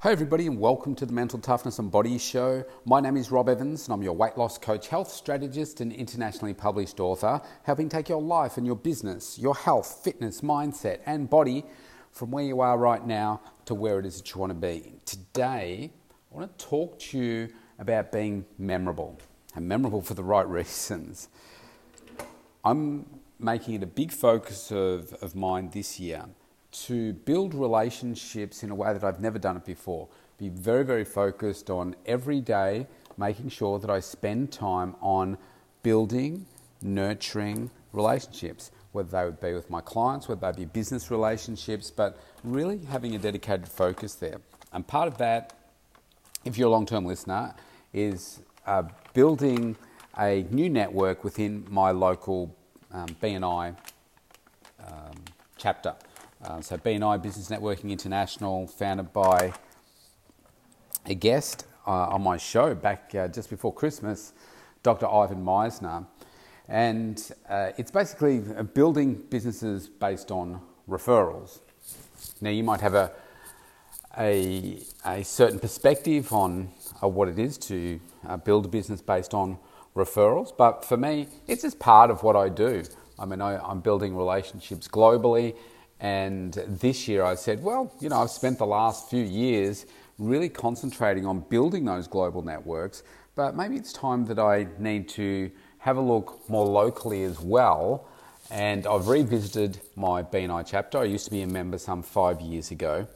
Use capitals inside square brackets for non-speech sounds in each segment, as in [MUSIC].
Hi, everybody, and welcome to the Mental Toughness and Body Show. My name is Rob Evans, and I'm your weight loss coach, health strategist, and internationally published author, helping take your life and your business, your health, fitness, mindset, and body from where you are right now to where it is that you want to be. Today, I want to talk to you about being memorable, and memorable for the right [LAUGHS] reasons. I'm making it a big focus of, of mine this year to build relationships in a way that I've never done it before. Be very, very focused on every day making sure that I spend time on building, nurturing relationships, whether they would be with my clients, whether they be business relationships, but really having a dedicated focus there. And part of that, if you're a long term listener, is uh, building a new network within my local um, BNI um, chapter. Um, so BNI Business Networking International, founded by a guest uh, on my show back uh, just before Christmas, Dr. Ivan Misner. And uh, it's basically building businesses based on referrals. Now, you might have a, a, a certain perspective on uh, what it is to uh, build a business based on referrals, but for me, it's just part of what I do. I mean, I, I'm building relationships globally and this year I said, well, you know, I've spent the last few years really concentrating on building those global networks, but maybe it's time that I need to have a look more locally as well. And I've revisited my BNI chapter. I used to be a member some five years ago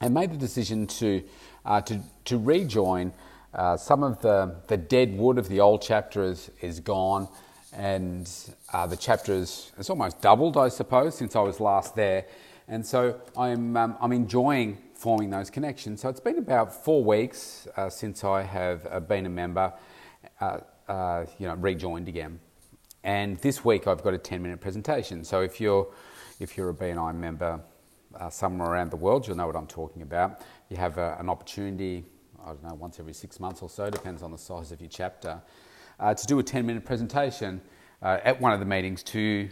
and made the decision to, uh, to, to rejoin. Uh, some of the, the dead wood of the old chapter is, is gone and uh, the chapters it's almost doubled, I suppose, since I was last there. And so I'm, um, I'm enjoying forming those connections. So it's been about four weeks uh, since I have uh, been a member, uh, uh, you know, rejoined again. And this week I've got a 10 minute presentation. So if you're, if you're a BNI member uh, somewhere around the world, you'll know what I'm talking about. You have an opportunity, I don't know, once every six months or so, depends on the size of your chapter uh, to do a 10 minute presentation uh, at one of the meetings to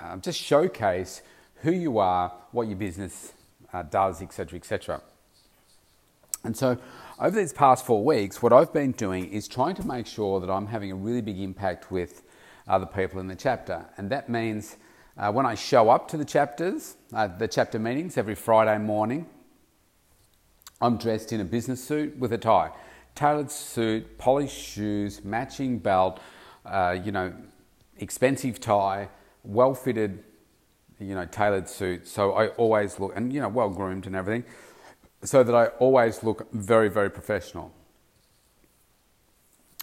um, just showcase who you are, what your business uh, does, etc., etc. And so, over these past four weeks, what I've been doing is trying to make sure that I'm having a really big impact with other people in the chapter. And that means uh, when I show up to the chapters, uh, the chapter meetings every Friday morning, I'm dressed in a business suit with a tie tailored suit, polished shoes, matching belt, uh, you know, expensive tie, well fitted, you know, tailored suit. So I always look, and you know, well groomed and everything, so that I always look very, very professional.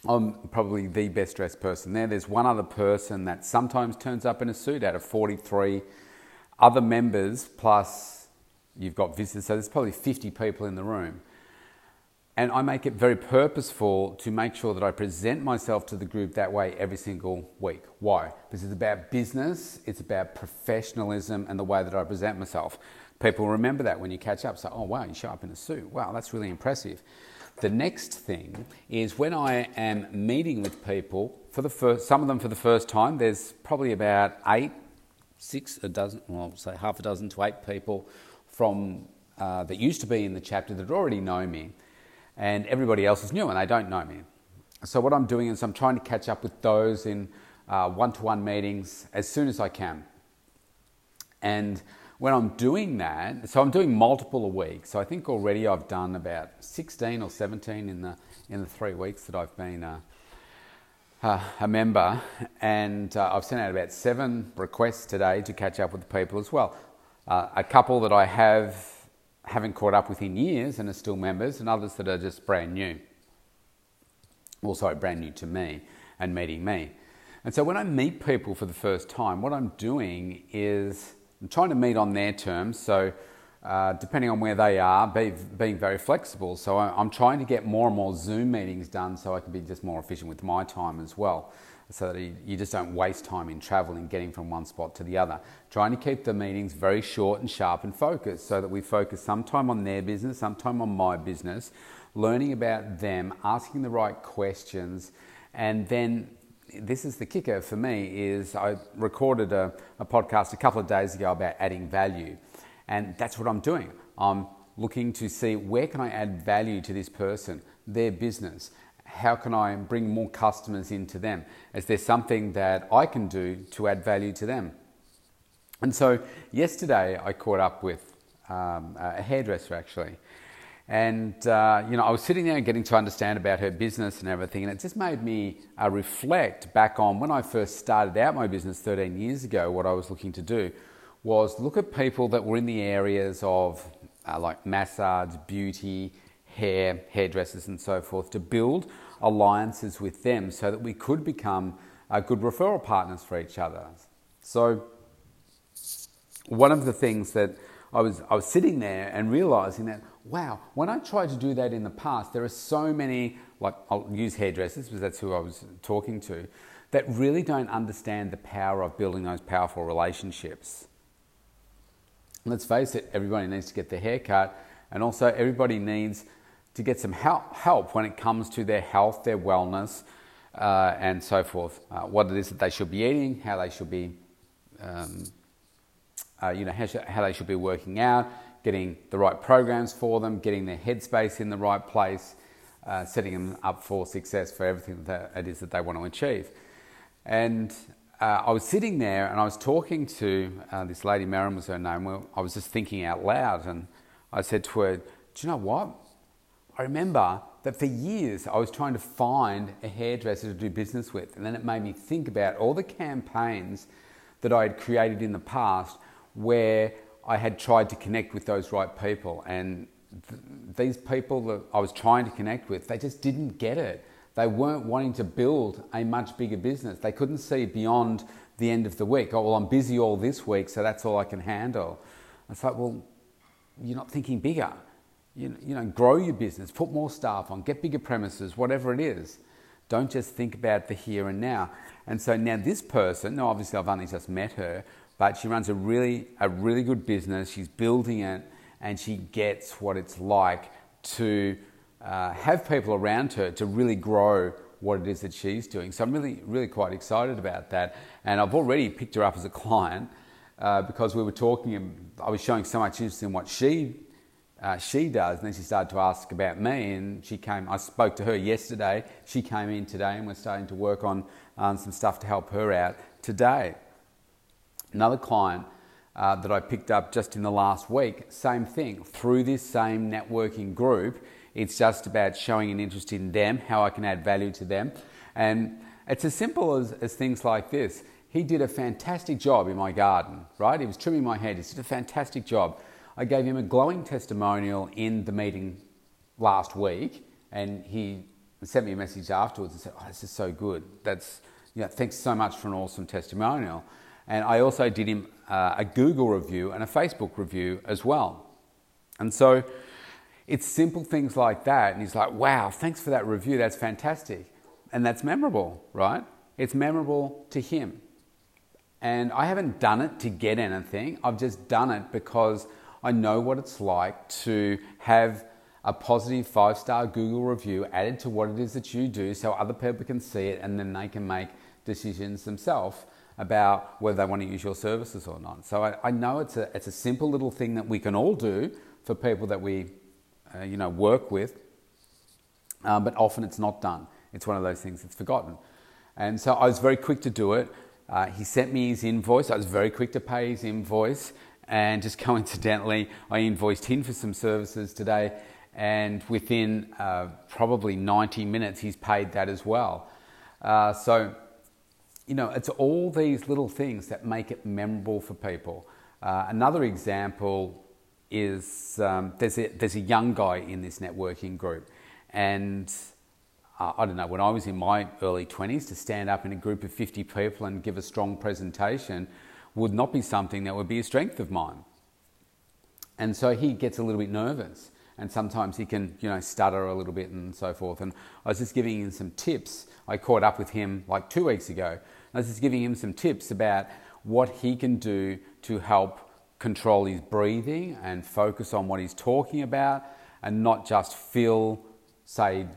I'm probably the best dressed person there. There's one other person that sometimes turns up in a suit out of 43 other members, plus you've got visitors, so there's probably 50 people in the room. And I make it very purposeful to make sure that I present myself to the group that way every single week. Why? Because it's about business, it's about professionalism and the way that I present myself. People remember that when you catch up. So, oh, wow, you show up in a suit. Wow, that's really impressive. The next thing is when I am meeting with people for the first, some of them for the first time, there's probably about eight, six, a dozen, well, say half a dozen to eight people from uh, that used to be in the chapter that already know me and everybody else is new and they don't know me. So, what I'm doing is I'm trying to catch up with those in one to one meetings as soon as I can. And when I'm doing that, so I'm doing multiple a week. So, I think already I've done about 16 or 17 in the, in the three weeks that I've been a, uh, a member. And uh, I've sent out about seven requests today to catch up with the people as well. Uh, a couple that I have haven't caught up with in years and are still members, and others that are just brand new. Also, brand new to me and meeting me. And so when I meet people for the first time, what I'm doing is I'm trying to meet on their terms. So uh, depending on where they are, be, being very flexible. So I, I'm trying to get more and more Zoom meetings done so I can be just more efficient with my time as well so that you just don't waste time in traveling, getting from one spot to the other. Trying to keep the meetings very short and sharp and focused so that we focus some time on their business, some time on my business, learning about them, asking the right questions, and then this is the kicker for me is I recorded a, a podcast a couple of days ago about adding value. And that's what I'm doing. I'm looking to see where can I add value to this person, their business. How can I bring more customers into them? Is there something that I can do to add value to them? And so yesterday I caught up with um, a hairdresser actually. And, uh, you know, I was sitting there and getting to understand about her business and everything, and it just made me uh, reflect back on when I first started out my business 13 years ago. What I was looking to do was look at people that were in the areas of uh, like massage, beauty, hair, hairdressers, and so forth to build alliances with them so that we could become uh, good referral partners for each other. So, one of the things that I was, I was sitting there and realizing that, wow, when I tried to do that in the past, there are so many, like I'll use hairdressers because that's who I was talking to, that really don't understand the power of building those powerful relationships. Let's face it, everybody needs to get their hair cut, and also everybody needs to get some help when it comes to their health, their wellness, uh, and so forth. Uh, what it is that they should be eating, how they should be um, uh, you know, how, how, they should be working out, getting the right programs for them, getting their headspace in the right place, uh, setting them up for success for everything that it is that they want to achieve. And uh, I was sitting there and I was talking to uh, this lady, Marin was her name. I was just thinking out loud and I said to her, Do you know what? I remember that for years I was trying to find a hairdresser to do business with. And then it made me think about all the campaigns that I had created in the past where I had tried to connect with those right people. And th- these people that I was trying to connect with, they just didn't get it. They weren't wanting to build a much bigger business. They couldn't see beyond the end of the week. Oh, well, I'm busy all this week, so that's all I can handle. It's like, well, you're not thinking bigger. You, know, grow your business, put more staff on, get bigger premises, whatever it is. Don't just think about the here and now. And so now this person, now obviously I've only just met her, but she runs a really, a really good business. She's building it and she gets what it's like to uh, have people around her to really grow what it is that she's doing. So I'm really, really quite excited about that. And I've already picked her up as a client uh, because we were talking, and I was showing so much interest in what she uh, she does. And then she started to ask about me, and she came. I spoke to her yesterday. She came in today, and we're starting to work on um, some stuff to help her out today. Another client uh, that I picked up just in the last week, same thing. Through this same networking group, it's just about showing an interest in them, how I can add value to them. And it's as simple as, as things like this. He did a fantastic job in my garden, right? He was trimming my hair. He did a fantastic job. I gave him a glowing testimonial in the meeting last week, and he sent me a message afterwards and said, "Oh, this is so good. That's you know, thanks so much for an awesome testimonial." And I also did him uh, a Google review and a Facebook review as well. And so it's simple things like that. And he's like, wow, thanks for that review. That's fantastic. And that's memorable, right? It's memorable to him. And I haven't done it to get anything. I've just done it because I know what it's like to have a positive five star Google review added to what it is that you do so other people can see it and then they can make decisions themselves about whether they want to use your services or not. So I, I know it's a, it's a simple little thing that we can all do for people that we uh, you know, work with, uh, but often it's not done. It's one of those things that's forgotten. And so I was very quick to do it. Uh, he sent me his invoice. I was very quick to pay his invoice. And just [LAUGHS] coincidentally, I invoiced him for some services today. And within uh, probably 90 minutes, he's paid that as well. Uh, so you know, it's all these little things that make it memorable for people. Uh, another example is um, there's, a, there's a young guy in this networking group, and uh, I don't know, when I was in my early 20s, to stand up in a group of 50 people and give a strong presentation would not be something that would be a strength of mine. And so he gets a little bit nervous and sometimes he can, you know, stutter a little bit and so forth. And I was just giving him some tips. I caught up with him like two weeks ago I was just giving him some tips about what he can do to help control his breathing and focus on what he's talking about and not just fill, say,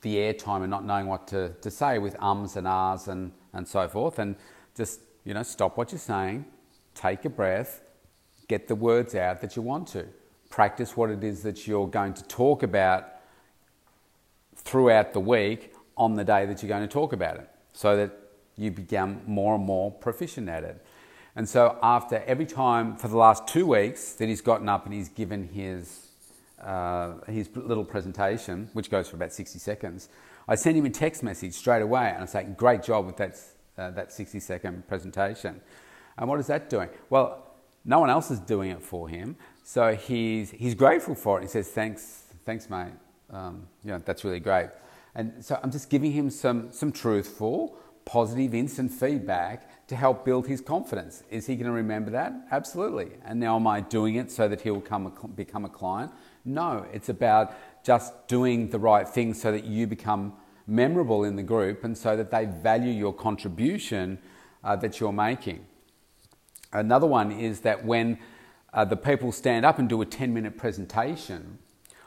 the airtime and not knowing what to, to say with ums and ahs and, and so forth. And just, you know, stop what you're saying, take a breath, get the words out that you want to. practice what it is that you're going to talk about throughout the week on the day that you're going to talk about it so that you become more and more proficient at it. And so, after every time for the last two weeks that he's gotten up and he's given his, uh, his little presentation, which goes for about 60 seconds, I send him a text message straight away and I say, Great job with that, uh, that 60 second presentation. And what is that doing? Well, no one else is doing it for him. So he's, he's grateful for it. He says, Thanks, thanks, mate. Um, you know, that's really great. And so I'm just giving him some, some truthful, positive, instant feedback to help build his confidence. Is he going to remember that? Absolutely. And now am I doing it so that he'll come, become a client? No, it's about just doing the right thing so that you become memorable in the group and so that they value your contribution uh, that you're making. Another one is that when uh, the people stand up and do a 10 minute presentation,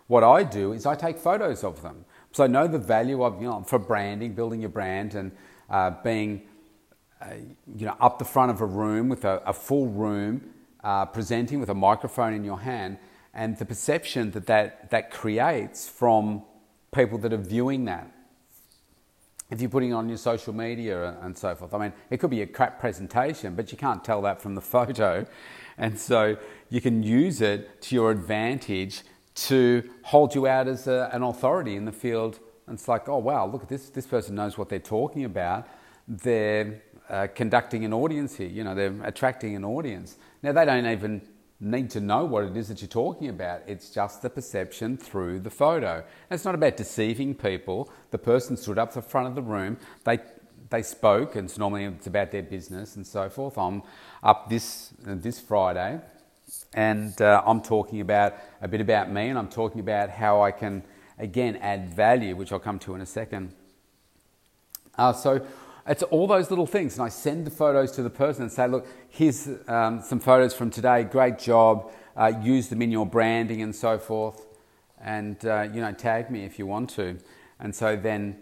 what I do is I take photos of them. So I know the value of, you know, for branding, building your brand and uh, being, uh, you know, up the front of a room with a, a full room, uh, presenting with a microphone in your hand, and the perception that, that that creates from people that are viewing that. If you're putting it on your social media and so forth, I mean, it could be a crap presentation, but you can't tell that from the [LAUGHS] photo. And so you can use it to your advantage to hold you out as a, an authority in the field. And it's like, oh, wow, look at this. This person knows what they're talking about. They're uh, conducting an audience here. You know, they're attracting an audience. Now, they don't even need to know what it is that you're talking about. It's just the perception through the photo. And it's not about deceiving people. The person stood up the front of the room. They they spoke, and it's normally it's about their business and so forth. I'm up this this Friday and uh, I'm talking about a bit about me and I'm talking about how I can, again, add value, which I'll come to in a second. Uh, so it's all those little things. And I send the photos to the person and say, look, here's um, some photos from today. Great job. Uh, use them in your branding and so forth. And, uh, you know, tag me if you want to. And so then,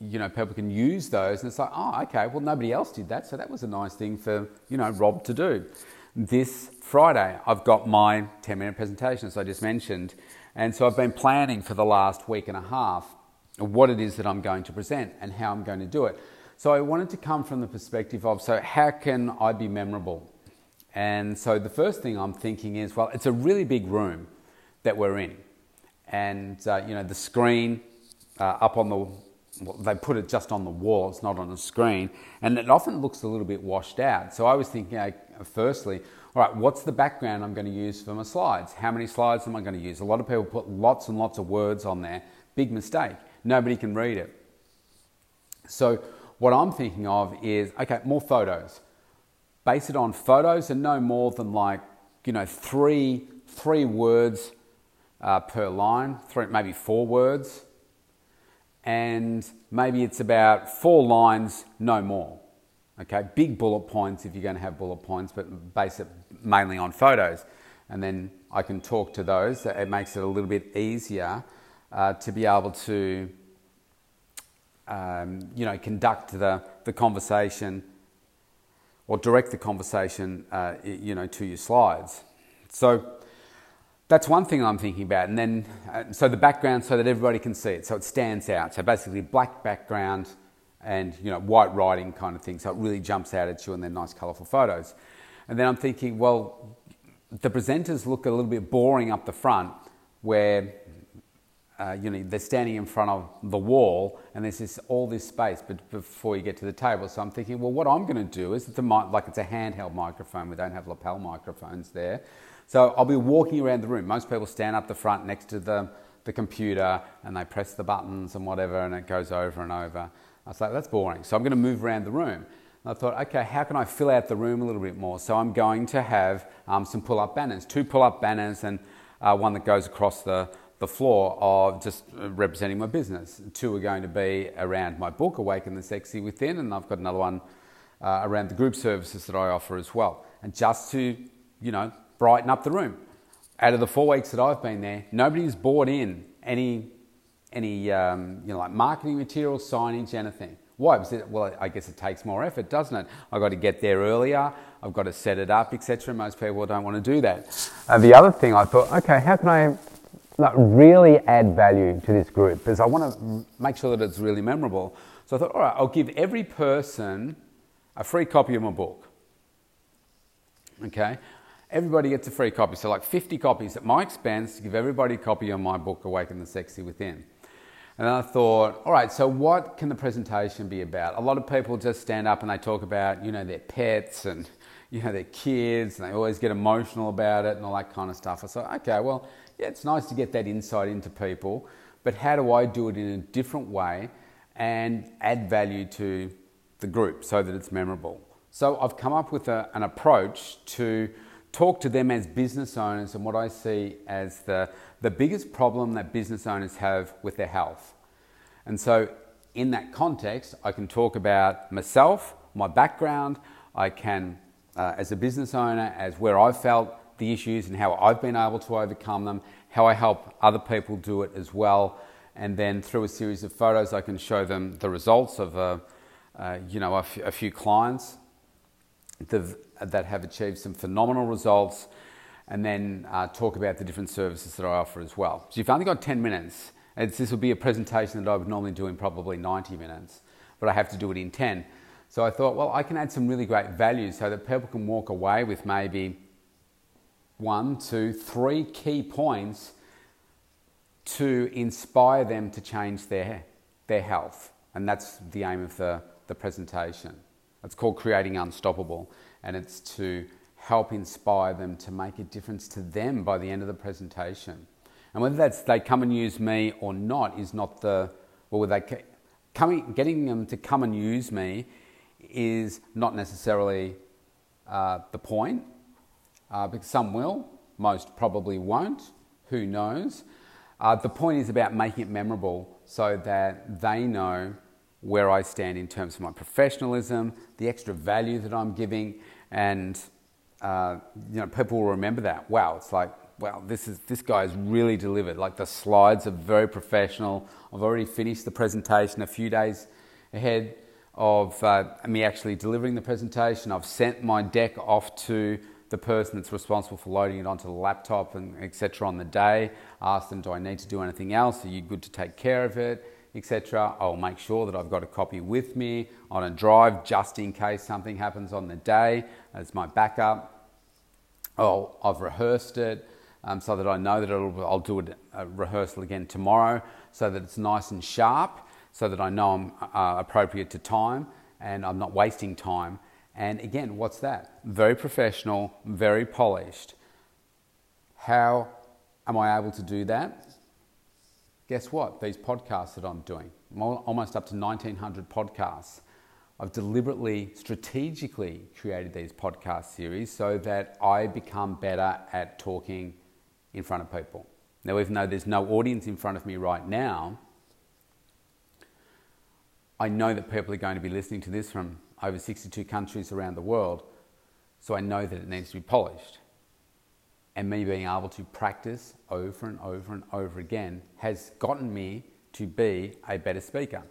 you know, people can use those. And it's like, oh, okay, well, nobody else did that. So that was a nice thing for, you know, Rob to do this Friday, I've got my 10 minute presentation, as I just mentioned. And so I've been planning for the last week and a half what it is that I'm going to present and how I'm going to do it. So I wanted to come from the perspective of so, how can I be memorable? And so the first thing I'm thinking is well, it's a really big room that we're in. And, uh, you know, the screen uh, up on the well, they put it just on the wall, it's not on a screen, and it often looks a little bit washed out. So I was thinking, uh, firstly, all right, what's the background I'm going to use for my slides? How many slides am I going to use? A lot of people put lots and lots of words on there. Big mistake. Nobody can read it. So what I'm thinking of is, okay, more photos. Base it on photos and no more than like, you know, three, three words uh, per line, three, maybe four words and maybe it's about four lines, no more. Okay, big bullet points if you're going to have bullet points, but base it mainly on photos. And then I can talk to those. It makes it a little bit easier uh, to be able to, um, you know, conduct the, the conversation or direct the conversation, uh, you know, to your slides. So that's one thing I'm thinking about. And then, uh, so the background so that everybody can see it, so it stands out. So basically, black background and you know white writing kind of thing, so it really jumps out at you, and then nice, colourful photos. And then I'm thinking, well, the presenters look a little bit boring up the front, where uh, you know they're standing in front of the wall, and there's this all this space, but before you get to the table. So I'm thinking, well, what I'm going to do is, it's a, like it's a handheld microphone. We don't have lapel microphones there. So I'll be walking around the room. Most people stand up the front next to the, the computer and they press the buttons and whatever and it goes over and over. I was like, that's boring. So I'm going to move around the room. I thought, okay, how can I fill out the room a little bit more? So I'm going to have um, some pull up banners, two pull up banners and uh, one that goes across the, the floor of just representing my business. Two are going to be around my book, Awaken the Sexy Within, and I've got another one uh, around the group services that I offer as well. And just to, you know, brighten up the room. Out of the four weeks that I've been there, nobody's bought in any, any um, you know, like marketing materials, signage, anything. Why? Well, I guess it takes more effort, doesn't it? I've got to get there earlier. I've got to set it up, etc. Most people don't want to do that. Uh, the other thing I thought, okay, how can I like, really add value to this group? Because I want to make sure that it's really memorable. So I thought, all right, I'll give every person a free copy of my book. Okay, everybody gets a free copy. So like 50 copies at my expense. To give everybody a copy of my book, Awaken the Sexy Within. And I thought, all right, so what can the presentation be about? A lot of people just stand up and they talk about, you know, their pets and, you know, their kids, and they always get emotional about it and all that kind of stuff. I thought, okay, well, yeah, it's nice to get that insight into people, but how do I do it in a different way and add value to the group so that it's memorable? So I've come up with a, an approach to talk to them as business owners and what I see as the, the biggest problem that business owners have with their health. And so, in that context, I can talk about myself, my background, I can, uh, as a business owner, as where I've felt the issues and how I've been able to overcome them, how I help other people do it as well. And then through a series of photos, I can show them the results of a, uh, you know, a, f- a few clients that have achieved some phenomenal results, and then uh, talk about the different services that I offer as well. So you've only got 10 minutes. It's, this will be a presentation that I would normally do in probably 90 minutes, but I have to do it in 10. So I thought, well, I can add some really great value so that people can walk away with maybe one, two, three key points to inspire them to change their, their health. And that's the aim of the, the presentation. It's called Creating Unstoppable, and it's to help inspire them to make a difference to them by the end of the presentation. And whether that's they come and use me or not is not the, well, they coming, getting them to come and use me is not necessarily uh, the point, uh, because some will, most probably won't, who knows. Uh, the point is about making it memorable so that they know where I stand in terms of my professionalism, the extra value that I'm giving, and uh, you know, people will remember that. Wow, it's like, wow, this is this guy's really delivered. Like the slides are very professional. I've already finished the presentation a few days ahead of uh, me actually delivering the presentation. I've sent my deck off to the person that's responsible for loading it onto the laptop and etc. on the day. Ask them, do I need to do anything else? Are you good to take care of it? etc. I'll make sure that I've got a copy with me on a drive just in case something happens on the day as my backup. Oh, I've rehearsed it um, so that I know that I'll do a rehearsal again tomorrow so that it's nice and sharp, so that I know I'm uh, appropriate to time and I'm not wasting time. And again, what's that? Very professional, very polished. How am I able to do that? guess what? These podcasts that I'm doing, I'm almost up to 1900 podcasts. I've deliberately, strategically created these podcast series so that I become better at talking in front of people. Now, even though there's no audience in front of me right now, I know that people are going to be listening to this from over 62 countries around the world, so I know that it needs to be polished and me being able to practice over and over and over again has gotten me to be a better speaker.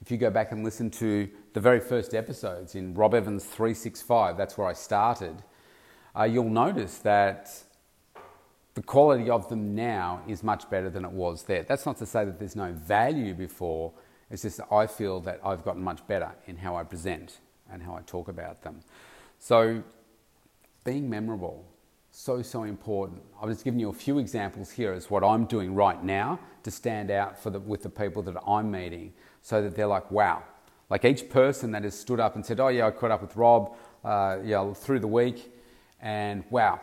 If you go back and listen to the very first episodes in Rob Evans 365, that's where I started, uh, you'll notice that the quality of them now is much better than it was there. That's not to say that there's no value before, it's just that I feel that I've gotten much better in how I present and how I talk about them. So, being memorable, so, so important. I've just given you a few examples here as what I'm doing right now to stand out for the, with the people that I'm meeting so that they're like, wow. Like each person that has stood up and said, oh, yeah, I caught up with Rob uh, yeah, through the week, and wow,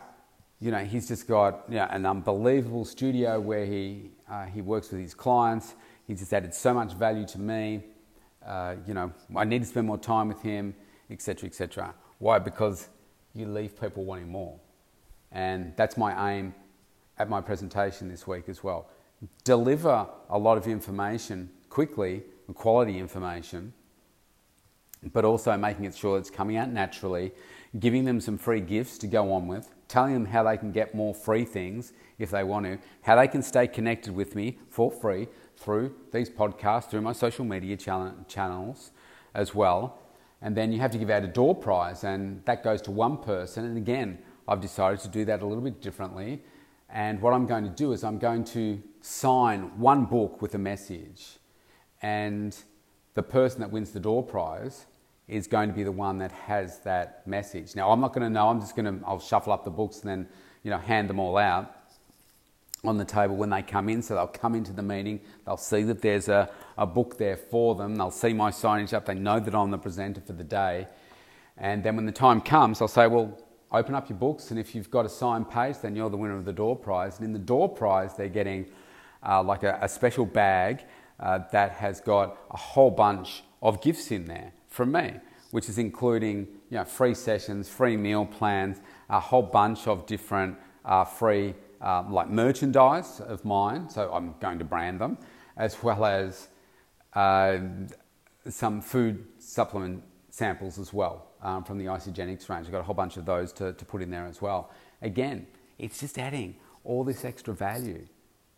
you know, he's just got you know, an unbelievable studio where he, uh, he works with his clients. He's just added so much value to me. Uh, you know, I need to spend more time with him, etc., etc. Why? Because you leave people wanting more. And that's my aim at my presentation this week as well. Deliver a lot of information quickly, quality information, but also making it sure it's coming out naturally, giving them some free gifts to go on with, telling them how they can get more free things if they want to, how they can stay connected with me for free through these podcasts, through my social media channels, as well. And then you have to give out a door prize, and that goes to one person. And again, I've decided to do that a little bit differently. And what I'm going to do is I'm going to sign one book with a message. And the person that wins the door prize is going to be the one that has that message. Now, I'm not going to know. I'm just going to, I'll shuffle up the books and then, you know, hand them all out on the table when they come in. So they'll come into the meeting, they'll see that there's a, a book there for them, they'll see my signage up, they know that I'm the presenter for the day. And then when the time comes, I'll say, well, open up your books, and if you've got a signed page, then you're the winner of the door prize. And in the door prize, they're getting uh, like a, a, special bag uh, that has got a whole bunch of gifts in there from me, which is including you know, free sessions, free meal plans, a whole bunch of different uh, free um, like merchandise of mine. So I'm going to brand them, as well as uh, some food supplement samples as well um, from the Isagenix range. I've got a whole bunch of those to, to put in there as well. Again, it's just adding all this extra value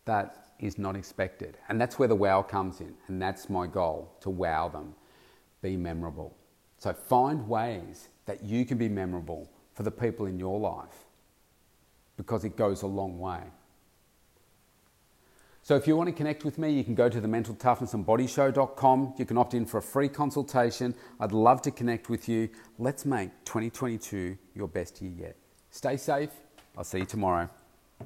that is not expected. And that's where the wow comes in. And that's my goal to wow them, be memorable. So find ways that you can be memorable for the people in your life because it goes a long way. So if you want to connect with me, you can go to the mentaltoughnessandbodyshow.com. You can opt in for a free consultation. I'd love to connect with you. Let's make 2022 your best year yet. Stay safe. I'll see you tomorrow.